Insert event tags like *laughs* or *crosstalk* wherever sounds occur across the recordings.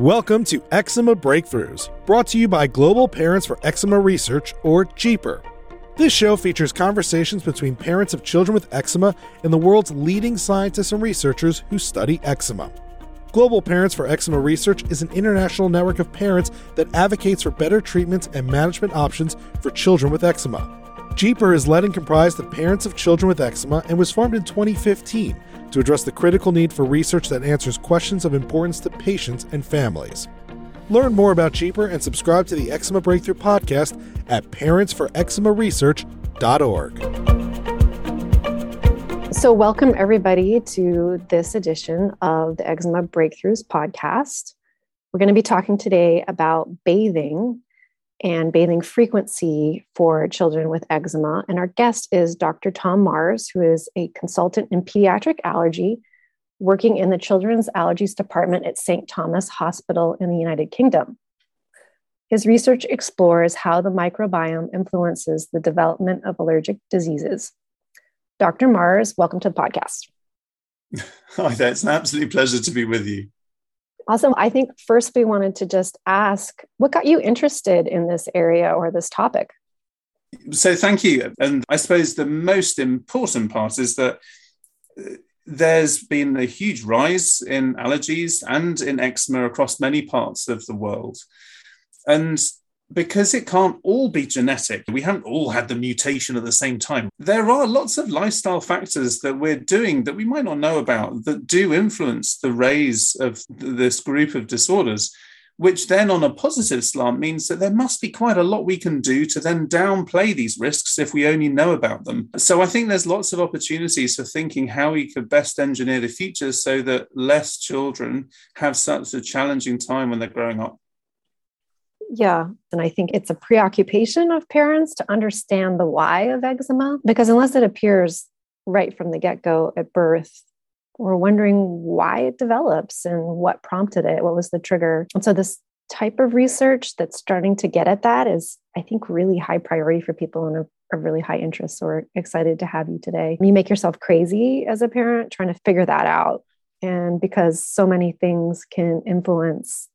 Welcome to Eczema Breakthroughs, brought to you by Global Parents for Eczema Research, or GPER. This show features conversations between parents of children with eczema and the world's leading scientists and researchers who study eczema. Global Parents for Eczema Research is an international network of parents that advocates for better treatments and management options for children with eczema. GPER is led and comprised of parents of children with eczema and was formed in 2015 to address the critical need for research that answers questions of importance to patients and families. Learn more about GPER and subscribe to the Eczema Breakthrough podcast at parentsforeczemaresearch.org. So, welcome everybody to this edition of the Eczema Breakthroughs podcast. We're going to be talking today about bathing and bathing frequency for children with eczema. And our guest is Dr. Tom Marrs, who is a consultant in pediatric allergy working in the Children's Allergies Department at St. Thomas Hospital in the United Kingdom. His research explores how the microbiome influences the development of allergic diseases. Dr. Marrs, welcome to the podcast. Hi there. It's an absolute pleasure to be with you. Awesome. I think first we wanted to just ask what got you interested in this area or this topic? So, thank you. And I suppose the most important part is that uh, there's been a huge rise in allergies and in eczema across many parts of the world. And because it can't all be genetic, we haven't all had the mutation at the same time. There are lots of lifestyle factors that we're doing that we might not know about that do influence the rise of this group of disorders, which then on a positive slant means that there must be quite a lot we can do to then downplay these risks if we only know about them. So I think there's lots of opportunities for thinking how we could best engineer the future so that less children have such a challenging time when they're growing up. Yeah. And I think it's a preoccupation of parents to understand the why of eczema, because unless it appears right from the get go at birth, we're wondering why it develops and what prompted it, what was the trigger. And so, this type of research that's starting to get at that is, I think, really high priority for people and a, really high interest. So, we're excited to have you today. You make yourself crazy as a parent trying to figure that out. And because so many things can influence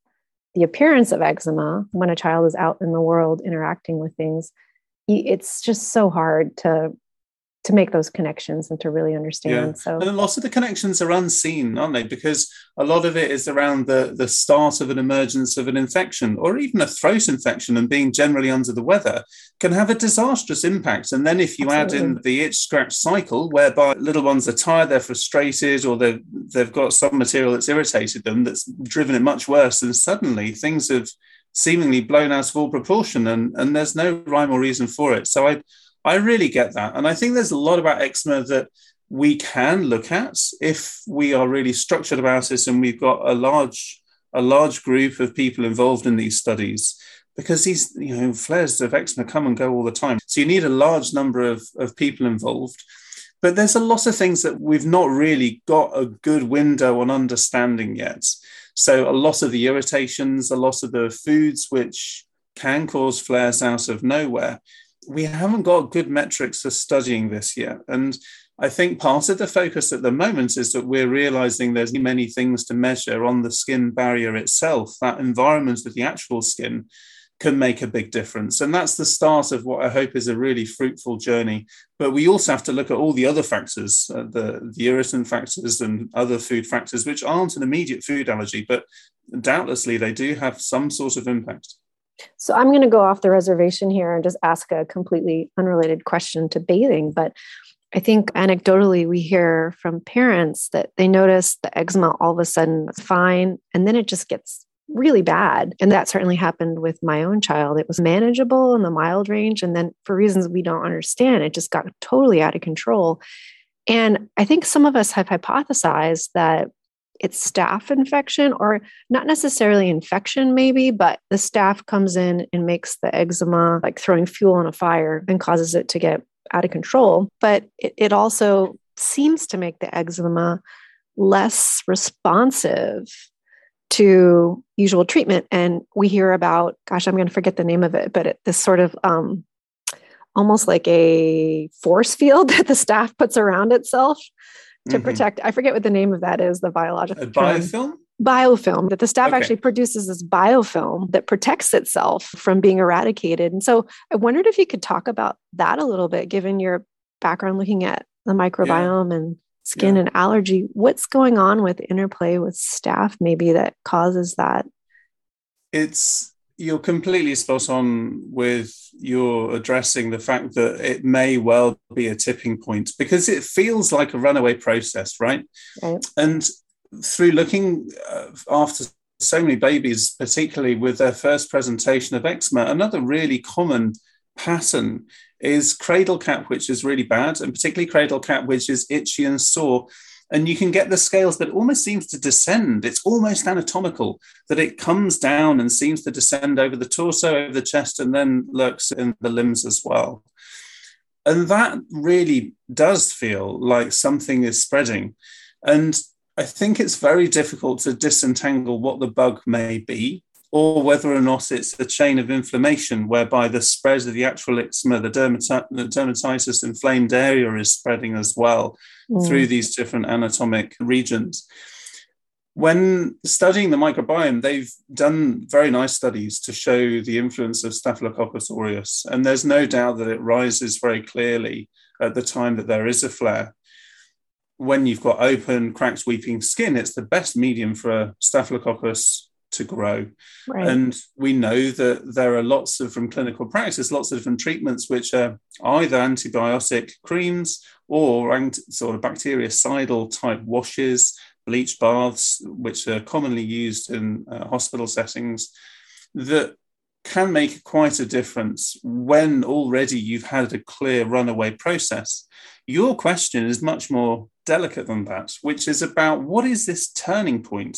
the appearance of eczema when a child is out in the world interacting with things it's just so hard to to make those connections and to really understand. Yeah. So and lots of the connections are unseen, aren't they? Because a lot of it is around the, the start of an emergence of an infection or even a throat infection and being generally under the weather can have a disastrous impact. And then if you Absolutely. add in the itch scratch cycle, whereby little ones are tired, they're frustrated, or they've they've got some material that's irritated them that's driven it much worse, and suddenly things have seemingly blown out of all proportion and, and there's no rhyme or reason for it. So I I really get that. And I think there's a lot about eczema that we can look at if we are really structured about it and we've got a large a large group of people involved in these studies. Because these you know flares of eczema come and go all the time. So you need a large number of, of people involved. But there's a lot of things that we've not really got a good window on understanding yet. So a lot of the irritations a lot of the foods which can cause flares out of nowhere we haven't got good metrics for studying this yet. And I think part of the focus at the moment is that we're realizing there's many things to measure on the skin barrier itself. That environment of the actual skin can make a big difference. And that's the start of what I hope is a really fruitful journey. But we also have to look at all the other factors, uh, the, the irritant factors and other food factors, which aren't an immediate food allergy, but doubtlessly they do have some sort of impact. So I'm going to go off the reservation here and just ask a completely unrelated question to bathing. But I think anecdotally, we hear from parents that they notice the eczema all of a sudden is fine, and then it just gets really bad. And that certainly happened with my own child. It was manageable in the mild range. And then, for reasons we don't understand, it just got totally out of control. And I think some of us have hypothesized that it's staph infection or not necessarily infection maybe but the staph comes in and makes the eczema like throwing fuel on a fire and causes it to get out of control. But it, it also seems to make the eczema less responsive to usual treatment. And we hear about gosh i'm going to forget the name of it but it, this sort of um, almost like a force field *laughs* that the staph puts around itself to mm-hmm. protect. I forget what the name of that is. The biological a biofilm. biofilm that the staph okay. actually produces this biofilm that protects itself from being eradicated. And so I wondered if you could talk about that a little bit, given your background looking at the microbiome yeah. and skin yeah. and allergy. What's going on with interplay with staph, maybe that causes that? It's you're completely spot on with your addressing the fact that it may well be a tipping point because it feels like a runaway process, right? right. And through looking uh, after so many babies, particularly with their first presentation of eczema, another really common pattern is cradle cap, which is really bad, and particularly cradle cap, which is itchy and sore. And you can get the scales, that almost seems to descend. It's almost anatomical that it comes down and seems to descend over the torso, over the chest, and then lurks in the limbs as well. And that really does feel like something is spreading. And I think it's very difficult to disentangle what the bug may be or whether or not it's a chain of inflammation whereby the spread of the actual eczema, the, dermati- the dermatitis inflamed area is spreading as well mm. through these different anatomic regions. When studying the microbiome, they've done very nice studies to show the influence of Staphylococcus aureus, and there's no doubt that it rises very clearly at the time that there is a flare when you've got open, cracked, weeping skin, it's the best medium for a staphylococcus to grow. Right. And we know that there are lots of, from clinical practice, lots of different treatments which are either antibiotic creams or sort of bactericidal type washes, bleach baths, which are commonly used in uh, hospital settings, that can make quite a difference when already you've had a clear runaway process. Your question is much more delicate than that, which is about what is this turning point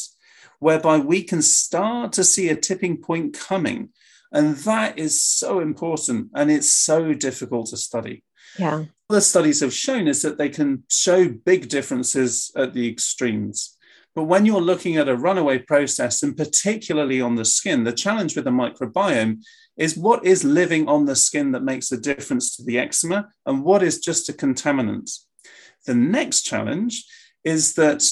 whereby we can start to see a tipping point coming. And that is so important and it's so difficult to study. Yeah. The studies have shown is that they can show big differences at the extremes. But when you're looking at a runaway process, and particularly on the skin, the challenge with the microbiome is what is living on the skin that makes a difference to the eczema and what is just a contaminant. The next challenge is that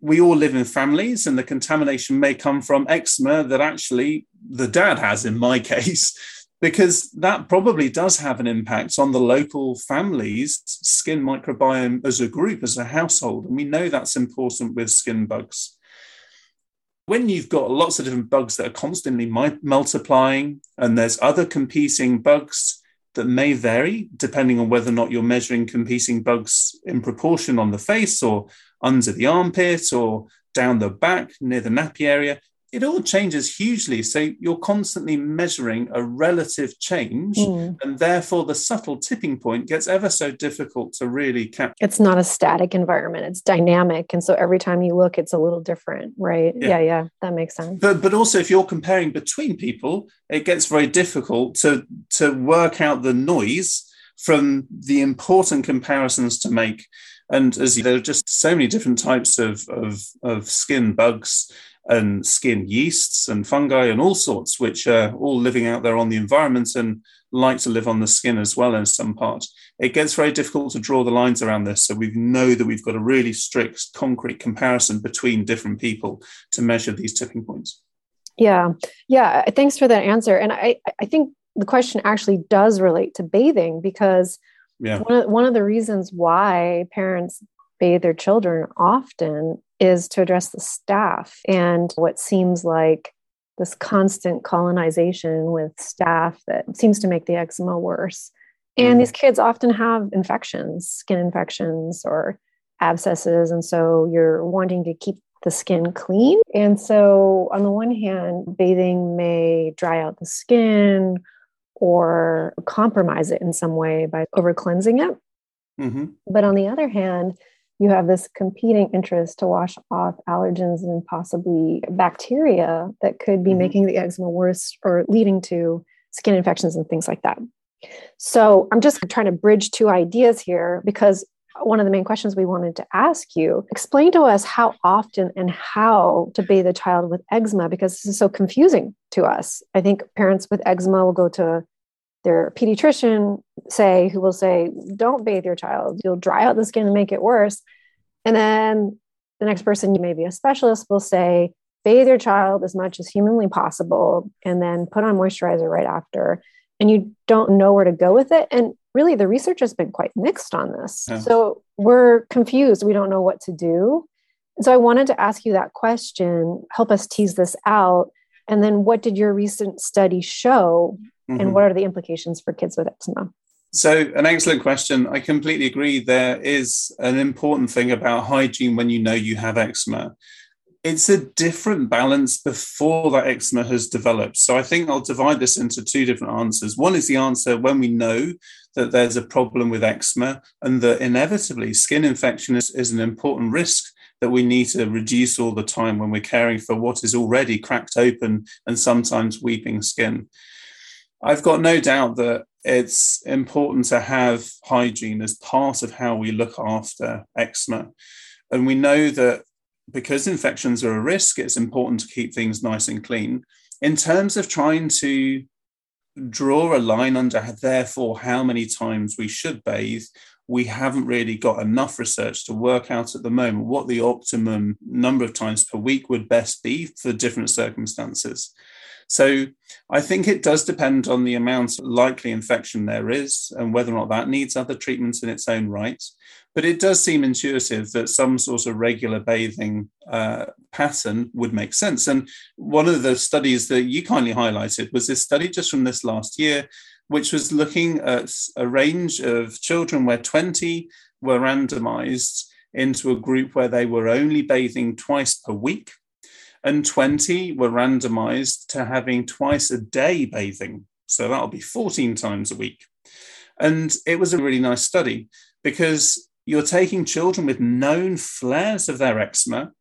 we all live in families, and the contamination may come from eczema that actually the dad has, in my *laughs* case, because that probably does have an impact on the local family's skin microbiome as a group, as a household. And we know that's important with skin bugs. When you've got lots of different bugs that are constantly multiplying, and there's other competing bugs that may vary depending on whether or not you're measuring competing bugs in proportion on the face or under the armpit or down the back near the nappy area. It all changes hugely. So you're constantly measuring a relative change, mm. and therefore the subtle tipping point gets ever so difficult to really capture. It's not a static environment, it's dynamic. And so every time you look, it's a little different, right? Yeah, yeah, yeah that makes sense. But, but also, if you're comparing between people, it gets very difficult to, to work out the noise from the important comparisons to make. And as there are just so many different types of, of, of skin bugs and skin yeasts and fungi and all sorts, which are all living out there on the environment and like to live on the skin as well in some part. It gets very difficult to draw the lines around this. So we know that we've got a really strict, concrete comparison between different people to measure these tipping points. Yeah. Yeah. Thanks for that answer. And I, I think the question actually does relate to bathing because yeah. one, of, one of the reasons why parents bathe their children often is to address the staph and what seems like this constant colonization with staph that seems to make the eczema worse. And mm. these kids often have infections, skin infections or abscesses. And so you're wanting to keep the skin clean. And so, on the one hand, bathing may dry out the skin or compromise it in some way by over cleansing it. Mm-hmm. But on the other hand, you have this competing interest to wash off allergens and possibly bacteria that could be mm-hmm. making the eczema worse or leading to skin infections and things like that. So I'm just trying to bridge two ideas here because one of the main questions we wanted to ask you explain to us how often and how to bathe a child with eczema because this is so confusing to us. I think parents with eczema will go to their pediatrician say who will say don't bathe your child you'll dry out the skin and make it worse and then the next person, you may be a specialist, will say, bathe your child as much as humanly possible and then put on moisturizer right after. And you don't know where to go with it. And really, the research has been quite mixed on this. Yeah. So we're confused. We don't know what to do. And so I wanted to ask you that question, help us tease this out. And then what did your recent study show? Mm-hmm. And what are the implications for kids with eczema? So, an excellent question. I completely agree. There is an important thing about hygiene when you know you have eczema. It's a different balance before that eczema has developed. So, I think I'll divide this into two different answers. One is the answer when we know that there's a problem with eczema and that inevitably skin infection is, is an important risk that we need to reduce all the time when we're caring for what is already cracked open and sometimes weeping skin. I've got no doubt that it's important to have hygiene as part of how we look after eczema. And we know that because infections are a risk, it's important to keep things nice and clean. In terms of trying to draw a line under, therefore, how many times we should bathe, we haven't really got enough research to work out at the moment what the optimum number of times per week would best be for different circumstances. So I think it does depend on the amount of likely infection there is and whether or not that needs other treatments in its own right. But it does seem intuitive that some sort of regular bathing uh, pattern would make sense. And one of the studies that you kindly highlighted was this study just from this last year which was looking at a range of children where 20 were randomized into a group where they were only bathing twice per week, and 20 were randomized to having twice a day bathing. So that'll be 14 times a week. And it was a really nice study because you're taking children with known flares of their eczema,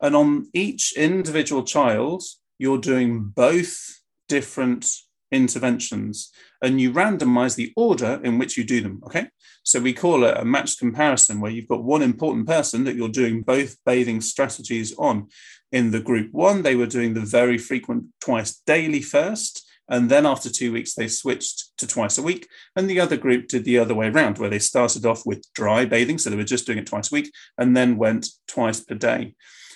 and on each individual child, you're doing both different interventions and you randomize the order in which you do them. Okay. So we call it a matched comparison where you've got one important person that you're doing both bathing strategies on. In the group one, they were doing the very frequent twice daily first. And then after two weeks, they switched to twice a week. And the other group did the other way around, where they started off with dry bathing. So they were just doing it twice a week and then went twice per day.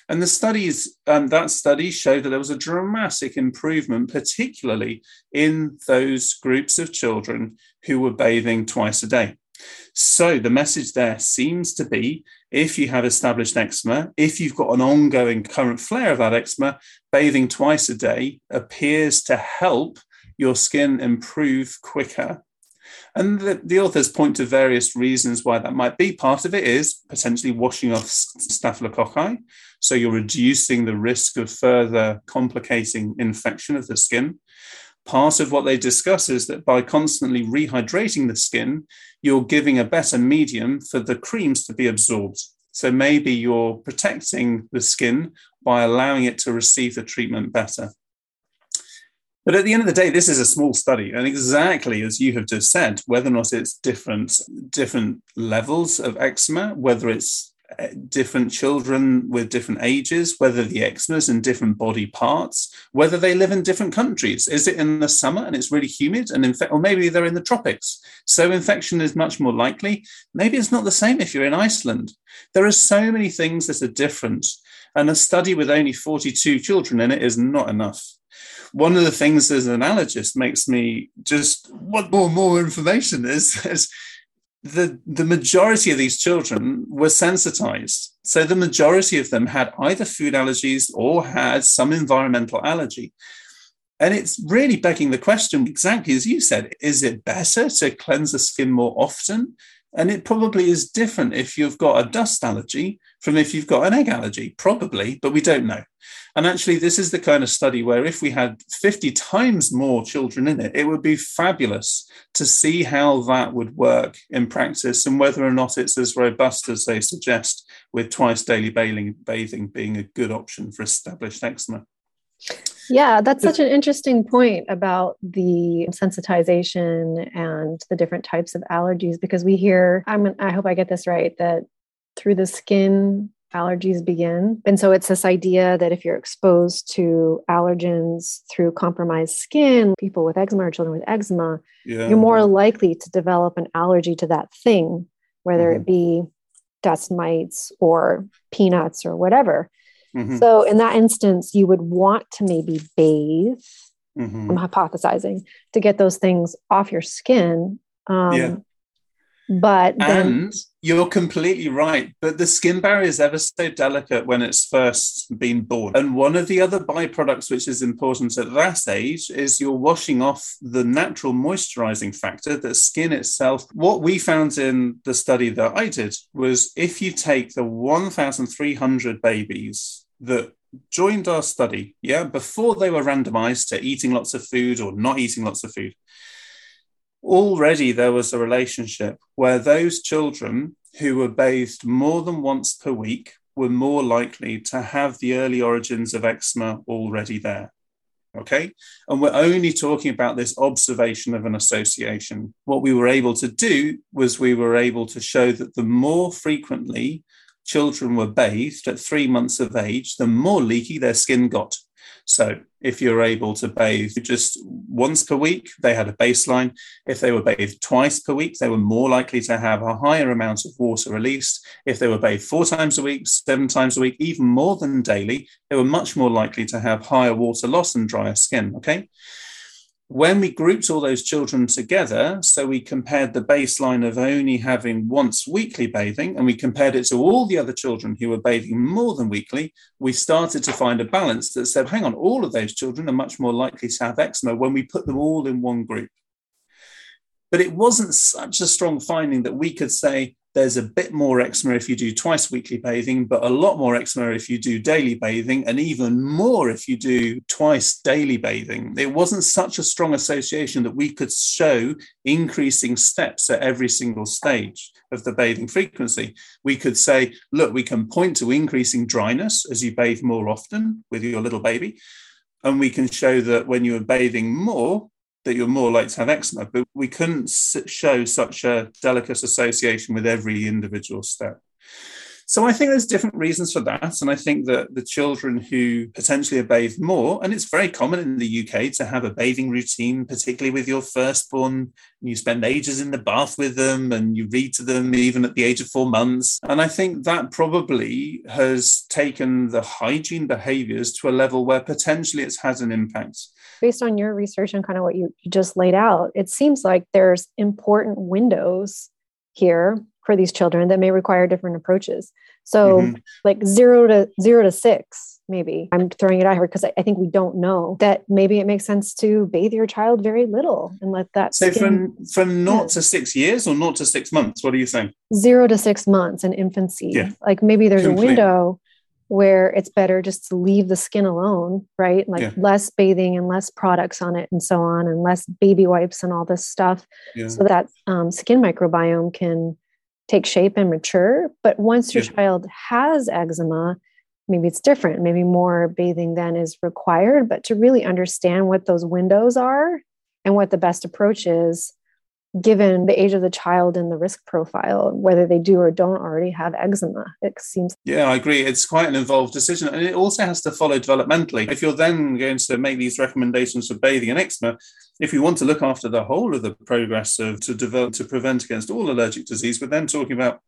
And the studies, um, that study showed that there was a dramatic improvement, particularly in those groups of children who were bathing twice a day. So the message there seems to be if you have established eczema, if you've got an ongoing current flare of that eczema, bathing twice a day appears to help your skin improve quicker and the, the, authors point to various reasons why that might be. Part of it is potentially washing off staphylococci. So you're reducing the risk of further complicating infection of the skin. Part of what they discuss is that by constantly rehydrating the skin, you're giving a better medium for the creams to be absorbed. So maybe you're protecting the skin by allowing it to receive the treatment better. But at the end of the day, this is a small study, and exactly as you have just said, whether or not it's different different levels of eczema, whether it's Uh, different children with different ages, whether the eczema's in different body parts, whether they live in different countries. Is it in the summer and it's really humid, and infe- or maybe they're in the tropics, so infection is much more likely. Maybe it's not the same if you're in Iceland. There are so many things that are different, and a study with only 42 children in it is not enough one of the things as an analogist makes me just want more more information is, is the, the majority of these children were sensitized. So the majority of them had either food allergies or had some environmental allergy. And it's really begging the question, exactly as you said, is it better to cleanse the skin more often? And it probably is different if you've got a dust allergy from if you've got an egg allergy, probably, but we don't know. And actually, this is the kind of study where if we had 50 times more children in it, it would be fabulous to see how that would work in practice and whether or not it's as robust as they suggest, with twice daily bathing being a good option for established eczema. Yeah, that's such an interesting point about the sensitization and the different types of allergies because we hear, I'm, I hope I get this right, that through the skin allergies begin. And so it's this idea that if you're exposed to allergens through compromised skin, people with eczema or children with eczema, yeah. you're more likely to develop an allergy to that thing, whether mm-hmm. it be dust mites or peanuts or whatever. Mhm. So in that instance, you would want to maybe bathe. Mhm. I'm hypothesizing to get those things off your skin. Um, Yeah. But then, And you're completely right. But the skin barrier is ever so delicate when it's first been born. And one of the other byproducts, which is important at that age, is you're washing off the natural moisturizing factor that skin itself. What we found in the study that I did was if you take the 1,300 babies that joined our study, yeah, before they were randomized to eating lots of food or not eating lots of food, already there was a relationship where those children who were bathed more than once per week were more likely to have the early origins of eczema already there. Okay. And we're only talking about this observation of an association. What we were able to do was we were able to show that the more frequently children were bathed at three months of age, the more leaky their skin got. So if you're able to bathe just once per week, they had a baseline. If they were bathed twice per week, they were more likely to have a higher amount of water released. If they were bathed four times a week, seven times a week, even more than daily, they were much more likely to have higher water loss and drier skin. Okay. When we grouped all those children together, so we compared the baseline of only having once weekly bathing and we compared it to all the other children who were bathing more than weekly, we started to find a balance that said, hang on, all of those children are much more likely to have eczema when we put them all in one group. But it wasn't such a strong finding that we could say there's a bit more eczema if you do twice weekly bathing, but a lot more eczema if you do daily bathing, and even more if you do twice daily bathing. It wasn't such a strong association that we could show increasing steps at every single stage of the bathing frequency. We could say, look, we can point to increasing dryness as you bathe more often with your little baby. And we can show that when you're bathing more, that you're more likely to have eczema, but we couldn't show such a delicate association with every individual step. So I think there's different reasons for that. And I think that the children who potentially are bathed more, and it's very common in the UK to have a bathing routine, particularly with your firstborn. You spend ages in the bath with them and you read to them even at the age of four months. And I think that probably has taken the hygiene behaviors to a level where potentially it's had an impact. Based on your research and kind of what you, you just laid out, it seems like there's important windows here for these children that may require different approaches. So, Mhm. like zero to zero to six, maybe I'm throwing it out here because I, I think we don't know that maybe it makes sense to bathe your child very little and let that So skin- from from not Yeah. to six years or not to six months, what are you saying? zero to six months in infancy. Yeah. Like maybe there's Completely. a window where it's better just to leave the skin alone, right? Like Yeah. less bathing and less products on it and so on, and less baby wipes and all this stuff Yeah. so that um, skin microbiome can take shape and mature. But once your Yeah. child has eczema, maybe it's different. Maybe more bathing then is required. But to really understand what those windows are and what the best approach is, given the age of the child and the risk profile, whether they do or don't already have eczema, it seems Yeah, I agree. It's quite an involved decision. And it also has to follow developmentally. If you're then going to make these recommendations for bathing and eczema, if you want to look after the whole of the progress of to develop to prevent against all allergic disease, we're then talking about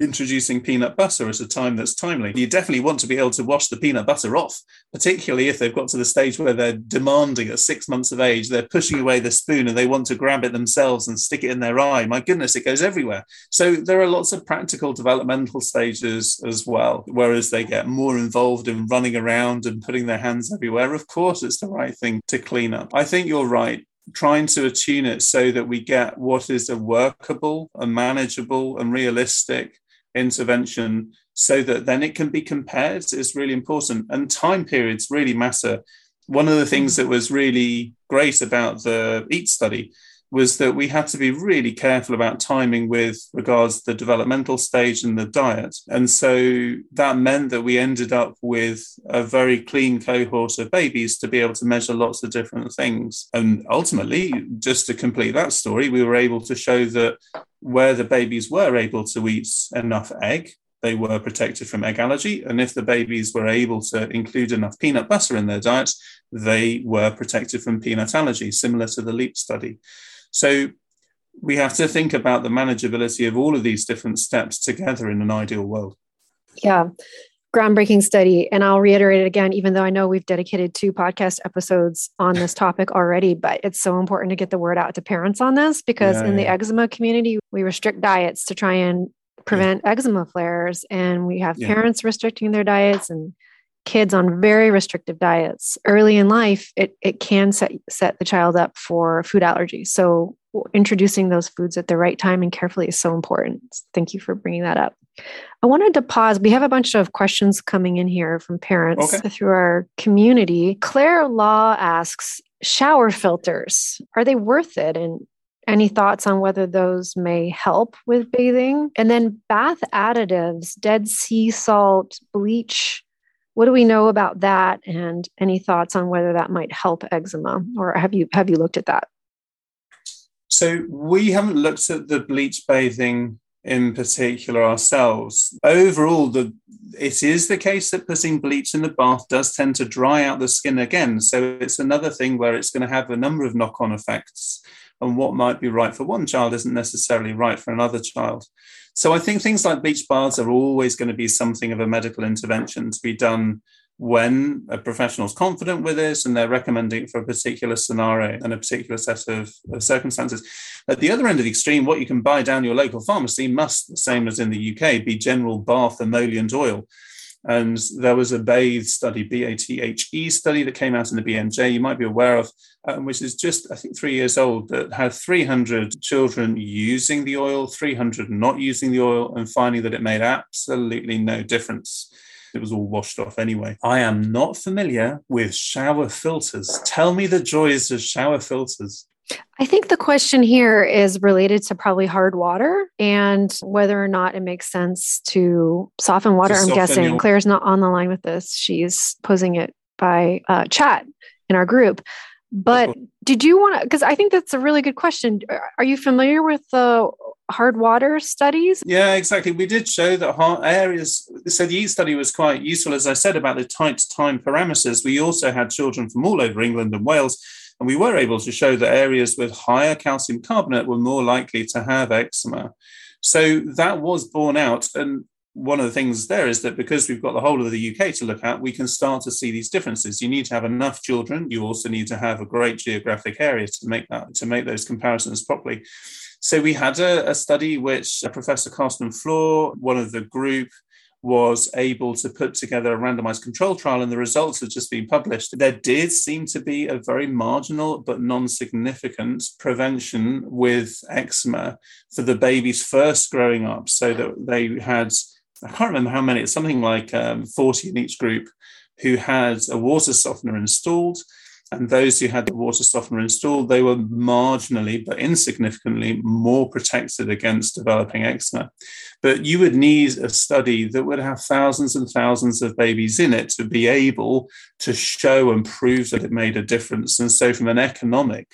introducing peanut butter at a time that's timely. You definitely want to be able to wash the peanut butter off, particularly if they've got to the stage where they're demanding at six months of age, they're pushing away the spoon and they want to grab it themselves and stick it in their eye. My goodness, it goes everywhere. So there are lots of practical developmental stages as well, whereas they get more involved in running around and putting their hands everywhere. Of course, it's the right thing to clean up. I think you're right trying to attune it so that we get what is a workable, a manageable, and realistic intervention so that then it can be compared is really important. And time periods really matter. One of the things mm. that was really great about the EAT study was that we had to be really careful about timing with regards to the developmental stage and the diet. And so that meant that we ended up with a very clean cohort of babies to be able to measure lots of different things. And ultimately, just to complete that story, we were able to show that where the babies were able to eat enough egg, they were protected from egg allergy. And if the babies were able to include enough peanut butter in their diet, they were protected from peanut allergy, similar to the LEAP study. So we have to think about the manageability of all of these different steps together in an ideal world. Yeah. Groundbreaking study. And I'll reiterate it again, even though I know we've dedicated two podcast episodes on this topic already, but it's so important to get the word out to parents on this because yeah, in yeah. the eczema community, we restrict diets to try and prevent yeah. eczema flares. And we have parents restricting their diets and kids on very restrictive diets early in life, it, it can set, set the child up for food allergies. So introducing those foods at the right time and carefully is so important. Thank you for bringing that up. I wanted to pause. We have a bunch of questions coming in here from parents okay. through our community. Claire Law asks shower filters, are they worth it? And any thoughts on whether those may help with bathing? And then bath additives, dead sea salt, bleach. What do we know about that? And any thoughts on whether that might help eczema? Or have you have you looked at that? So we haven't looked at the bleach bathing in particular ourselves. Overall, the it is the case that putting bleach in the bath does tend to dry out the skin again. So it's another thing where it's going to have a number of knock-on effects. And what might be right for one child isn't necessarily right for another child. So I think things like bleach baths are always going to be something of a medical intervention to be done when a professional is confident with this and they're recommending it for a particular scenario and a particular set of, of, circumstances. At the other end of the extreme, what you can buy down your local pharmacy must, the same as in the UK, be general bath emollient oil. And there was a BATHE study, B A T H E study that came out in the BMJ, you might be aware of, um, which is just, I think, three years old, that had 300 children using the oil, 300 not using the oil, and finding that it made absolutely no difference it was all washed off anyway. I am not familiar with shower filters. Tell me the joys of shower filters. I think the question here is related to probably hard water and whether or not it makes sense to soften water. To I'm soften guessing your- Claire's not on the line with this. She's posing it by uh, chat in our group. But did you want to? Because I think that's a really good question. Are you familiar with the hard water studies? Yeah, exactly. We did show that hard areas. So the EAT study was quite useful, as I said, about the tight time parameters. We also had children from all over England and Wales, and we were able to show that areas with higher calcium carbonate were more likely to have eczema. So that was borne out. And one of the things there is that because we've got the whole of the UK to look at, we can start to see these differences. You need to have enough children. You also need to have a great geographic area to make that to make those comparisons properly. So we had a, a study which Professor Carsten Flohr, one of the group, was able to put together a randomized control trial, and the results have just been published. There did seem to be a very marginal but non significant prevention with eczema for the babies first growing up, so that they had, I can't remember how many, it's something like um, 40 in each group who had a water softener installed and those who had the water softener installed, they were marginally but insignificantly more protected against developing eczema. But you would need a study that would have thousands and thousands of babies in it to be able to show and prove that it made a difference. And so, from an economic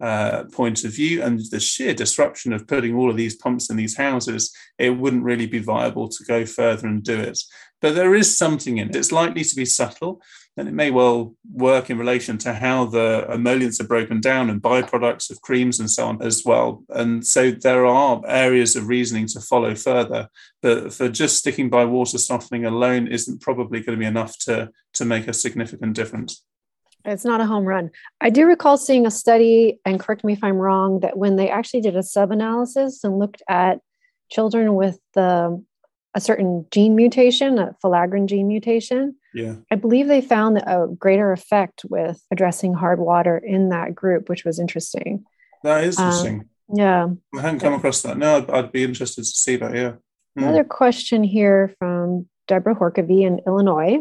uh, point of view and the sheer disruption of putting all of these pumps in these houses, it wouldn't really be viable to go further and do it. But there is something in it. It's likely to be subtle and it may well work in relation to how the emollients are broken down and byproducts of creams and so on as well. And so there are areas of reasoning to follow further, but for just sticking by water softening alone isn't probably going to be enough to, to make a significant difference. It's not a home run. I do recall seeing a study, and correct me if I'm wrong, that when they actually did a sub analysis and looked at children with the a certain gene mutation, a filaggrin gene mutation. Yeah. I believe they found a greater effect with addressing hard water in that group, which was interesting. That is interesting. Um, yeah. I hadn't come across that. No, I'd, I'd be interested to see that. Yeah. Mm. Another question here from Deborah Horkavy in Illinois.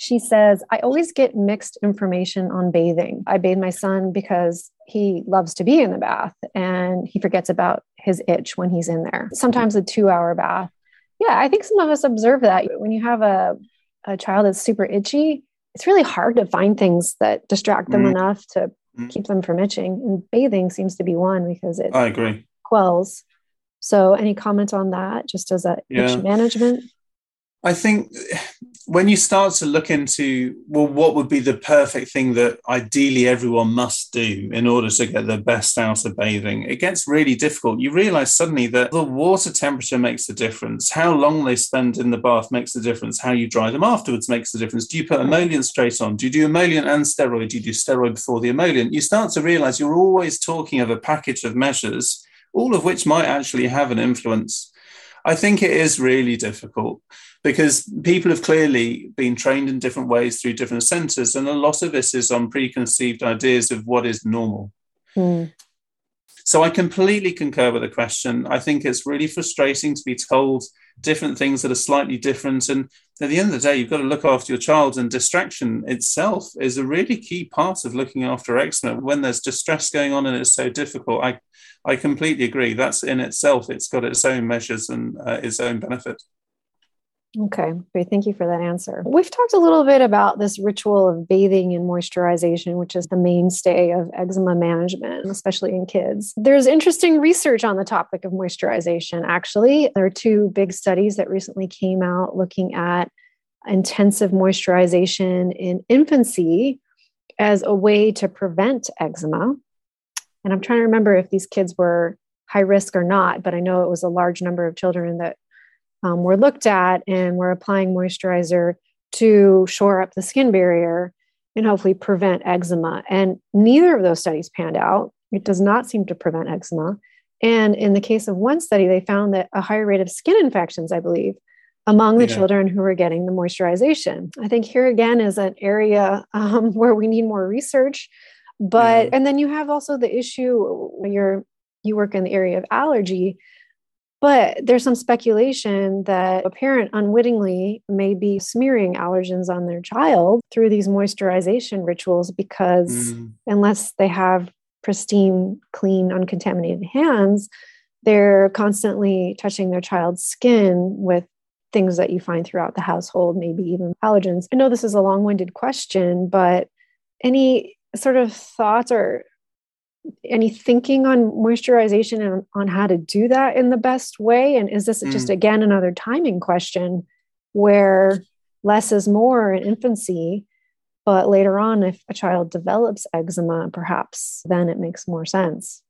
She says, I always get mixed information on bathing. I bathe my son because he loves to be in the bath and he forgets about his itch when he's in there. Sometimes a two hour bath. Yeah, I think some of us observe that when you have a, a child that's super itchy, it's really hard to find things that distract them mm. enough to mm. keep them from itching. And bathing seems to be one because it I agree. quells. So any comment on that just as a yeah. itch management? I think when you start to look into, well, what would be the perfect thing that ideally everyone must do in order to get the best out of bathing, it gets really difficult. You realize suddenly that the water temperature makes a difference. How long they spend in the bath makes a difference. How you dry them afterwards makes a difference. Do you put emollient straight on? Do you do emollient and steroid? Do you do steroid before the emollient? You start to realize you're always talking of a package of measures, all of which might actually have an influence. I think it is really difficult because people have clearly been trained in different ways through different centers, and a lot of this is on preconceived ideas of what is normal. Mm. So I completely concur with the question. I think it's really frustrating to be told different things that are slightly different. And at the end of the day, you've got to look after your child, and distraction itself is a really key part of looking after eczema. When there's distress going on and it's so difficult, I, I completely agree. That's in itself, it's got its own measures and uh, its own benefit. Okay, great. Thank you for that answer. We've talked a little bit about this ritual of bathing and moisturization, which is the mainstay of eczema management, especially in kids. There's interesting research on the topic of moisturization, actually. There are two big studies that recently came out looking at intensive moisturization in infancy as a way to prevent eczema. And I'm trying to remember if these kids were high risk or not, but I know it was a large number of children that um, were looked at and we're applying moisturizer to shore up the skin barrier and hopefully prevent eczema. And neither of those studies panned out. It does not seem to prevent eczema. And in the case of one study, they found that a higher rate of skin infections, I believe, among the yeah. children who were getting the moisturization. I think here again is an area um, *laughs* where we need more research. But yeah. and then you have also the issue you're you work in the area of allergy but there's some speculation that a parent unwittingly may be smearing allergens on their child through these moisturization rituals because mm. unless they have pristine, clean, uncontaminated hands, they're constantly touching their child's skin with things that you find throughout the household, maybe even allergens. I know this is a long winded question, but any sort of thoughts or any thinking on moisturization and on how to do that in the best way? And is this mm. just again another timing question where less is more in infancy, but later on, if a child develops eczema, perhaps then it makes more sense?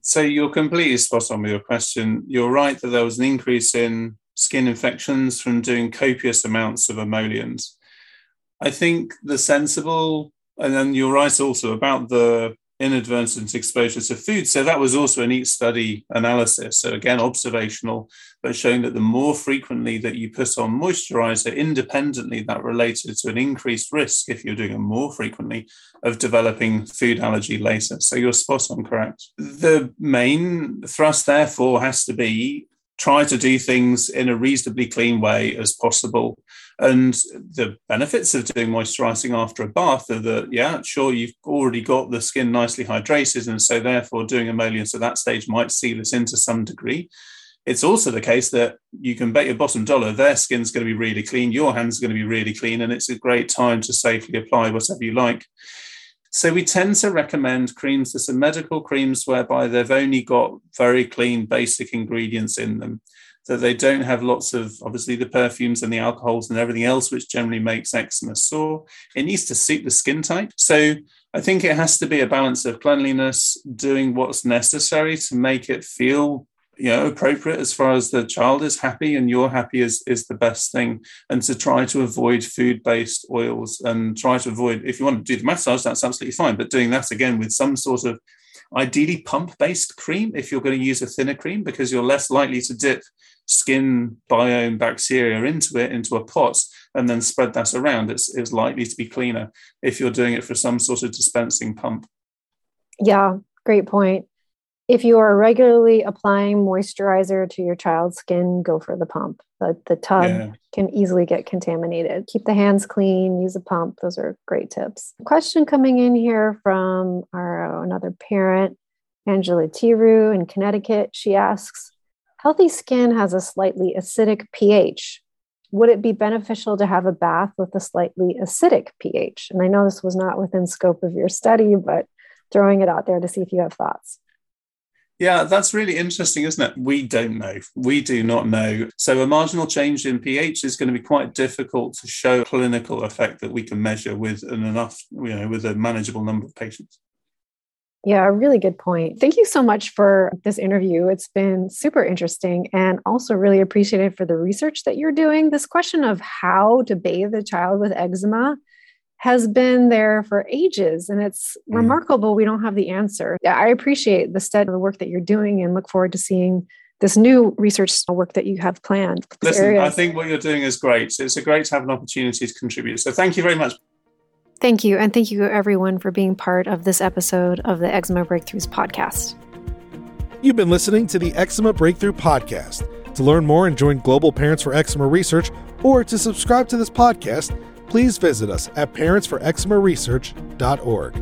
So you're completely spot on with your question. You're right that there was an increase in skin infections from doing copious amounts of emollients. I think the sensible and then you're right also about the inadvertent exposure to food. So that was also a neat study analysis. So again, observational, but showing that the more frequently that you put on moisturizer independently, that related to an increased risk if you're doing it more frequently of developing food allergy later. So you're spot on correct. The main thrust therefore has to be try to do things in a reasonably clean way as possible. And the benefits of doing moisturizing after a bath are that, yeah, sure, you've already got the skin nicely hydrated. And so, therefore, doing emollients at that stage might seal it in to some degree. It's also the case that you can bet your bottom dollar their skin's going to be really clean, your hands are going to be really clean, and it's a great time to safely apply whatever you like. So we tend to recommend creams. There's some medical creams whereby they've only got very clean, basic ingredients in them. That they don't have lots of obviously the perfumes and the alcohols and everything else, which generally makes eczema sore. It needs to suit the skin type. So I think it has to be a balance of cleanliness, doing what's necessary to make it feel you know appropriate as far as the child is happy and you're happy is is the best thing and to try to avoid food based oils and try to avoid if you want to do the massage that's absolutely fine but doing that again with some sort of ideally pump based cream if you're going to use a thinner cream because you're less likely to dip skin biome bacteria into it into a pot and then spread that around it's, it's likely to be cleaner if you're doing it for some sort of dispensing pump yeah great point if you are regularly applying moisturizer to your child's skin, go for the pump. The, the tub yeah. can easily get contaminated. Keep the hands clean, use a pump. Those are great tips. Question coming in here from our uh, another parent, Angela Tiru in Connecticut. She asks, healthy skin has a slightly acidic pH. Would it be beneficial to have a bath with a slightly acidic pH? And I know this was not within scope of your study, but throwing it out there to see if you have thoughts. Yeah, that's really interesting, isn't it? We don't know. We do not know. So, a marginal change in pH is going to be quite difficult to show a clinical effect that we can measure with an enough, you know, with a manageable number of patients. Yeah, a really good point. Thank you so much for this interview. It's been super interesting and also really appreciated for the research that you're doing. This question of how to bathe a child with eczema has been there for ages and it's mm. remarkable we don't have the answer. I appreciate the stead of the work that you're doing and look forward to seeing this new research work that you have planned. Listen, I think what you're doing is great. It's a great to have an opportunity to contribute. So thank you very much. Thank you. And thank you, everyone, for being part of this episode of the Eczema Breakthroughs podcast. You've been listening to the Eczema Breakthrough podcast. To learn more and join Global Parents for Eczema Research or to subscribe to this podcast, please visit us at parentsforeczemaresearch.org.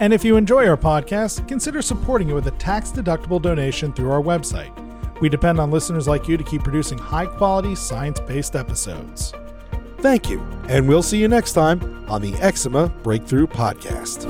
And if you enjoy our podcast, consider supporting it with a tax deductible donation through our website. We depend on listeners like you to keep producing high quality, science based episodes. Thank you, and we'll see you next time on the Eczema Breakthrough Podcast.